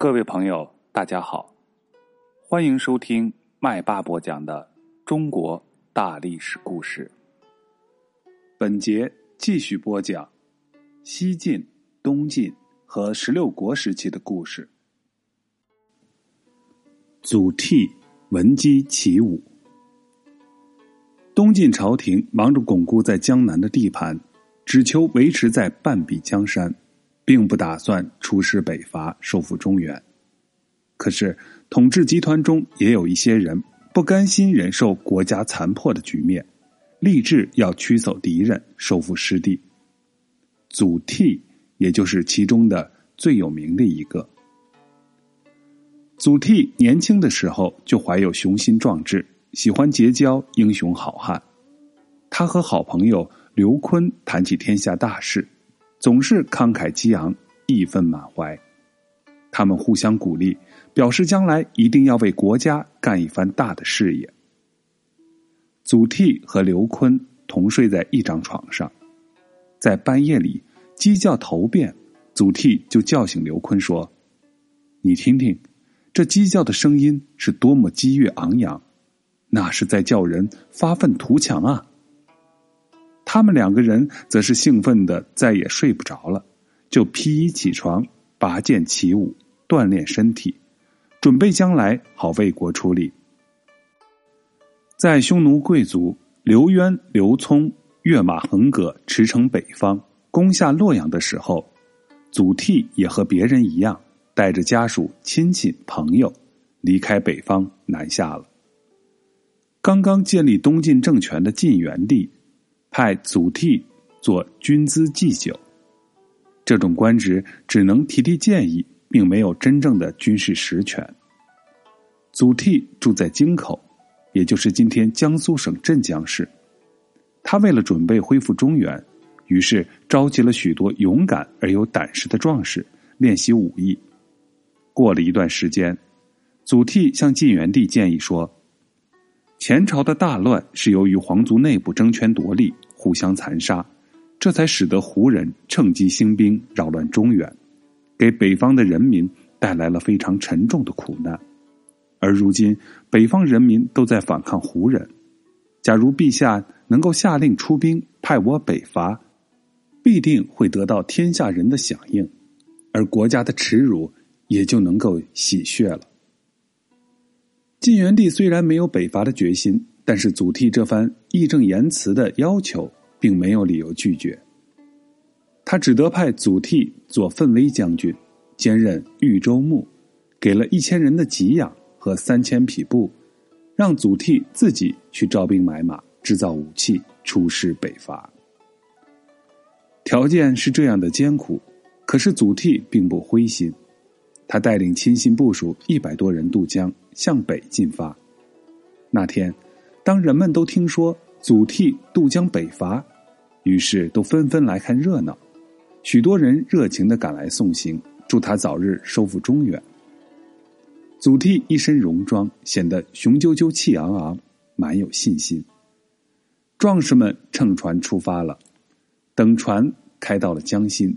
各位朋友，大家好，欢迎收听麦巴播讲的中国大历史故事。本节继续播讲西晋、东晋和十六国时期的故事。祖逖闻鸡起舞。东晋朝廷忙着巩固在江南的地盘，只求维持在半壁江山。并不打算出师北伐，收复中原。可是，统治集团中也有一些人不甘心忍受国家残破的局面，立志要驱走敌人，收复失地。祖逖也就是其中的最有名的一个。祖逖年轻的时候就怀有雄心壮志，喜欢结交英雄好汉。他和好朋友刘琨谈起天下大事。总是慷慨激昂，义愤满怀。他们互相鼓励，表示将来一定要为国家干一番大的事业。祖逖和刘琨同睡在一张床上，在半夜里鸡叫头遍，祖逖就叫醒刘琨说：“你听听，这鸡叫的声音是多么激越昂扬，那是在叫人发愤图强啊！”他们两个人则是兴奋的再也睡不着了，就披衣起床，拔剑起舞，锻炼身体，准备将来好为国出力。在匈奴贵族刘渊、刘聪跃马横戈驰骋北方，攻下洛阳的时候，祖逖也和别人一样，带着家属、亲戚、朋友，离开北方南下了。刚刚建立东晋政权的晋元帝。派祖逖做军资祭酒，这种官职只能提提建议，并没有真正的军事实权。祖逖住在京口，也就是今天江苏省镇江市。他为了准备恢复中原，于是召集了许多勇敢而有胆识的壮士练习武艺。过了一段时间，祖逖向晋元帝建议说。前朝的大乱是由于皇族内部争权夺利、互相残杀，这才使得胡人趁机兴兵扰乱中原，给北方的人民带来了非常沉重的苦难。而如今北方人民都在反抗胡人，假如陛下能够下令出兵派我北伐，必定会得到天下人的响应，而国家的耻辱也就能够洗血了。晋元帝虽然没有北伐的决心，但是祖逖这番义正言辞的要求，并没有理由拒绝。他只得派祖逖做奋威将军，兼任豫州牧，给了一千人的给养和三千匹布，让祖逖自己去招兵买马，制造武器，出师北伐。条件是这样的艰苦，可是祖逖并不灰心。他带领亲信部署一百多人渡江向北进发。那天，当人们都听说祖逖渡江北伐，于是都纷纷来看热闹。许多人热情的赶来送行，祝他早日收复中原。祖逖一身戎装，显得雄赳赳、气昂昂，满有信心。壮士们乘船出发了，等船开到了江心，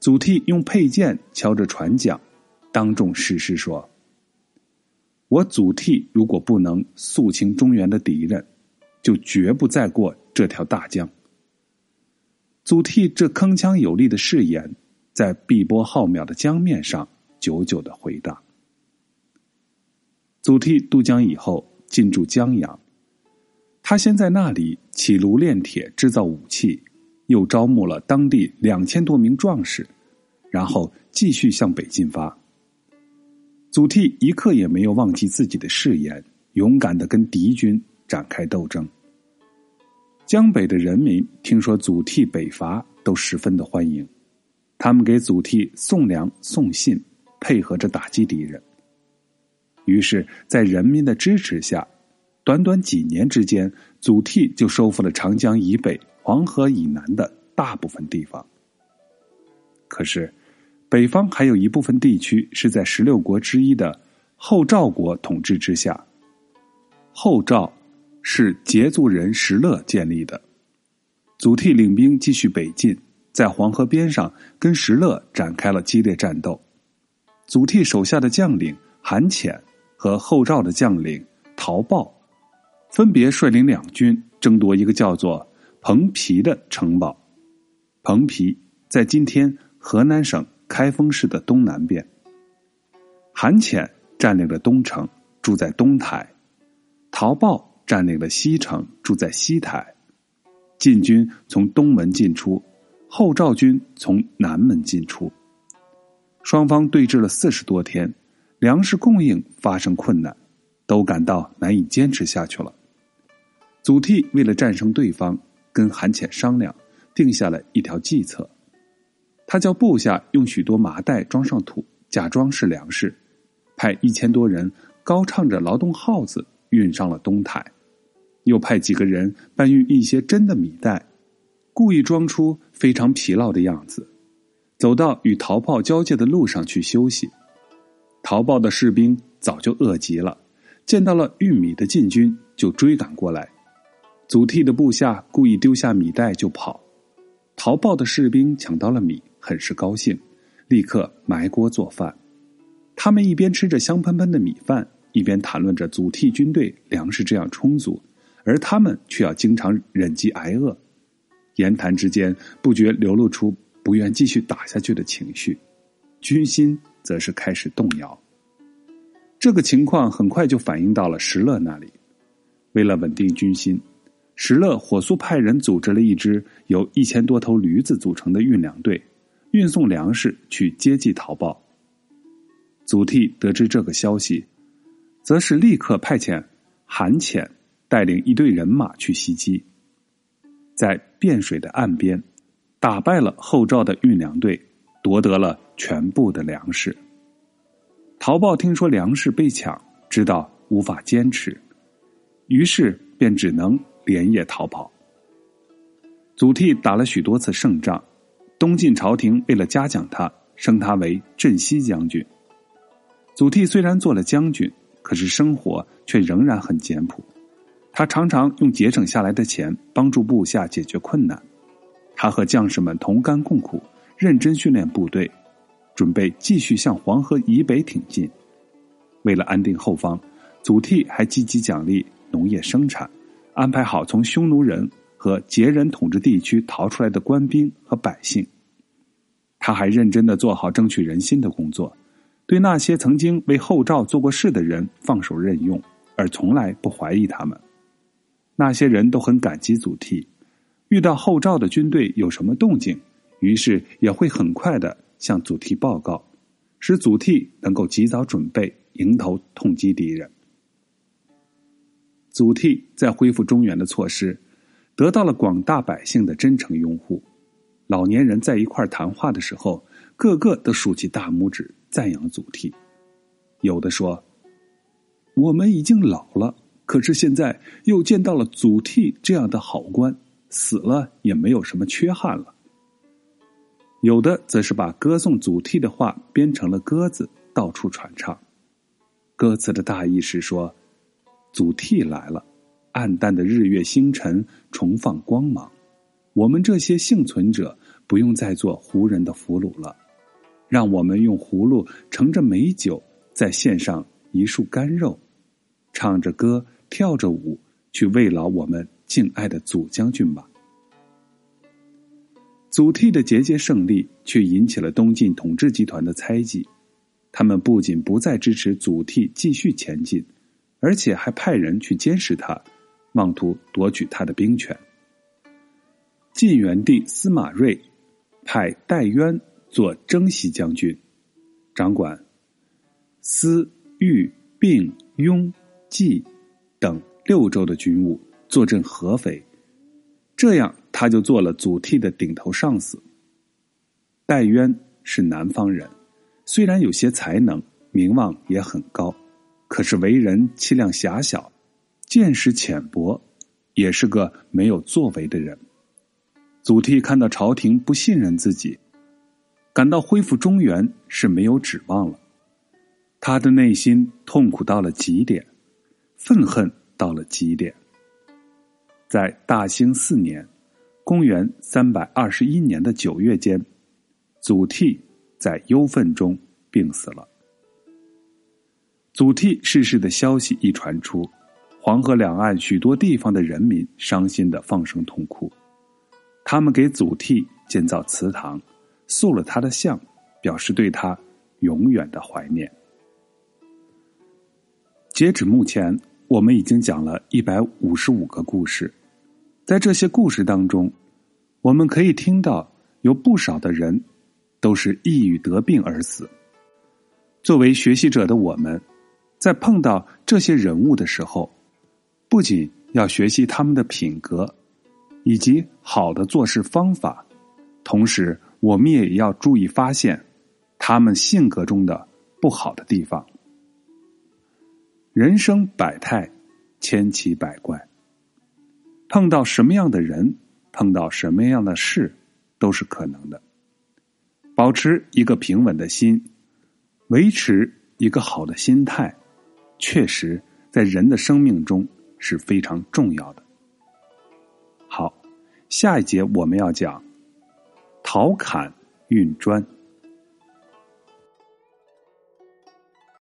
祖逖用佩剑敲着船桨。当众誓师说：“我祖逖如果不能肃清中原的敌人，就绝不再过这条大江。”祖逖这铿锵有力的誓言，在碧波浩渺的江面上久久的回荡。祖逖渡江以后，进驻江阳，他先在那里起炉炼铁，制造武器，又招募了当地两千多名壮士，然后继续向北进发。祖逖一刻也没有忘记自己的誓言，勇敢的跟敌军展开斗争。江北的人民听说祖逖北伐，都十分的欢迎，他们给祖逖送粮送信，配合着打击敌人。于是，在人民的支持下，短短几年之间，祖逖就收复了长江以北、黄河以南的大部分地方。可是。北方还有一部分地区是在十六国之一的后赵国统治之下。后赵是羯族人石勒建立的。祖逖领兵继续北进，在黄河边上跟石勒展开了激烈战斗。祖逖手下的将领韩潜和后赵的将领陶豹，分别率领两军争夺一个叫做彭皮的城堡。彭皮在今天河南省开封市的东南边。韩潜占领了东城，住在东台；陶豹占领了西城，住在西台。晋军从东门进出，后赵军从南门进出。双方对峙了四十多天，粮食供应发生困难，都感到难以坚持下去了。祖逖为了战胜对方，跟韩潜商量，定下了一条计策。他叫部下用许多麻袋装上土，假装是粮食，派一千多人高唱着劳动号子运上了东台，又派几个人搬运一些真的米袋，故意装出非常疲劳的样子。走到与陶豹交界的路上去休息，陶豹的士兵早就饿极了，见到了运米的禁军就追赶过来。祖逖的部下故意丢下米袋就跑，陶豹的士兵抢到了米，很是高兴，立刻埋锅做饭。他们一边吃着香喷喷的米饭，一边谈论着祖逖军队粮食这样充足，而他们却要经常忍饥挨饿。言谈之间，不觉流露出。不愿继续打下去的情绪，军心则是开始动摇。这个情况很快就反映到了石勒那里。为了稳定军心，石勒火速派人组织了一支由一千多头驴子组成的运粮队，运送粮食去接济陶豹。祖逖得知这个消息，则是立刻派遣韩潜带领一队人马去袭击，在汴水的岸边。打败了后赵的运粮队，夺得了全部的粮食。陶豹听说粮食被抢，知道无法坚持，于是便只能连夜逃跑。祖逖打了许多次胜仗，东晋朝廷为了嘉奖他，升他为镇西将军。祖逖虽然做了将军，可是生活却仍然很简朴，他常常用节省下来的钱帮助部下解决困难。他和将士们同甘共苦，认真训练部队，准备继续向黄河以北挺进。为了安定后方，祖逖还积极奖励农业生产，安排好从匈奴人和羯人统治地区逃出来的官兵和百姓。他还认真的做好争取人心的工作，对那些曾经为后赵做过事的人放手任用，而从来不怀疑他们。那些人都很感激祖逖。遇到后赵的军队有什么动静，于是也会很快的向祖逖报告，使祖逖能够及早准备，迎头痛击敌人。祖逖在恢复中原的措施，得到了广大百姓的真诚拥护。老年人在一块谈话的时候，个个都竖起大拇指赞扬祖逖。有的说：“我们已经老了，可是现在又见到了祖逖这样的好官。”死了也没有什么缺憾了。有的则是把歌颂祖逖的话编成了歌子，到处传唱。歌词的大意是说：祖逖来了，暗淡的日月星辰重放光芒，我们这些幸存者不用再做胡人的俘虏了，让我们用葫芦盛着美酒，再献上一束干肉，唱着歌，跳着舞，去慰劳我们。敬爱的祖将军吧。祖逖的节节胜利却引起了东晋统治集团的猜忌，他们不仅不再支持祖逖继续前进，而且还派人去监视他，妄图夺取他的兵权。晋元帝司马睿派戴渊做征西将军，掌管司、豫、并、雍、冀等六州的军务。坐镇合肥，这样他就做了祖逖的顶头上司。戴渊是南方人，虽然有些才能，名望也很高，可是为人气量狭小，见识浅薄，也是个没有作为的人。祖逖看到朝廷不信任自己，感到恢复中原是没有指望了，他的内心痛苦到了极点，愤恨到了极点。在大兴四年，公元三百二十一年的九月间，祖逖在忧愤中病死了。祖逖逝世的消息一传出，黄河两岸许多地方的人民伤心的放声痛哭，他们给祖逖建造祠堂，塑了他的像，表示对他永远的怀念。截止目前，我们已经讲了一百五十五个故事，在这些故事当中，我们可以听到有不少的人都是抑郁得病而死。作为学习者的我们，在碰到这些人物的时候，不仅要学习他们的品格以及好的做事方法，同时我们也要注意发现他们性格中的不好的地方。人生百态，千奇百怪。碰到什么样的人，碰到什么样的事，都是可能的。保持一个平稳的心，维持一个好的心态，确实在人的生命中是非常重要的。好，下一节我们要讲陶侃运砖。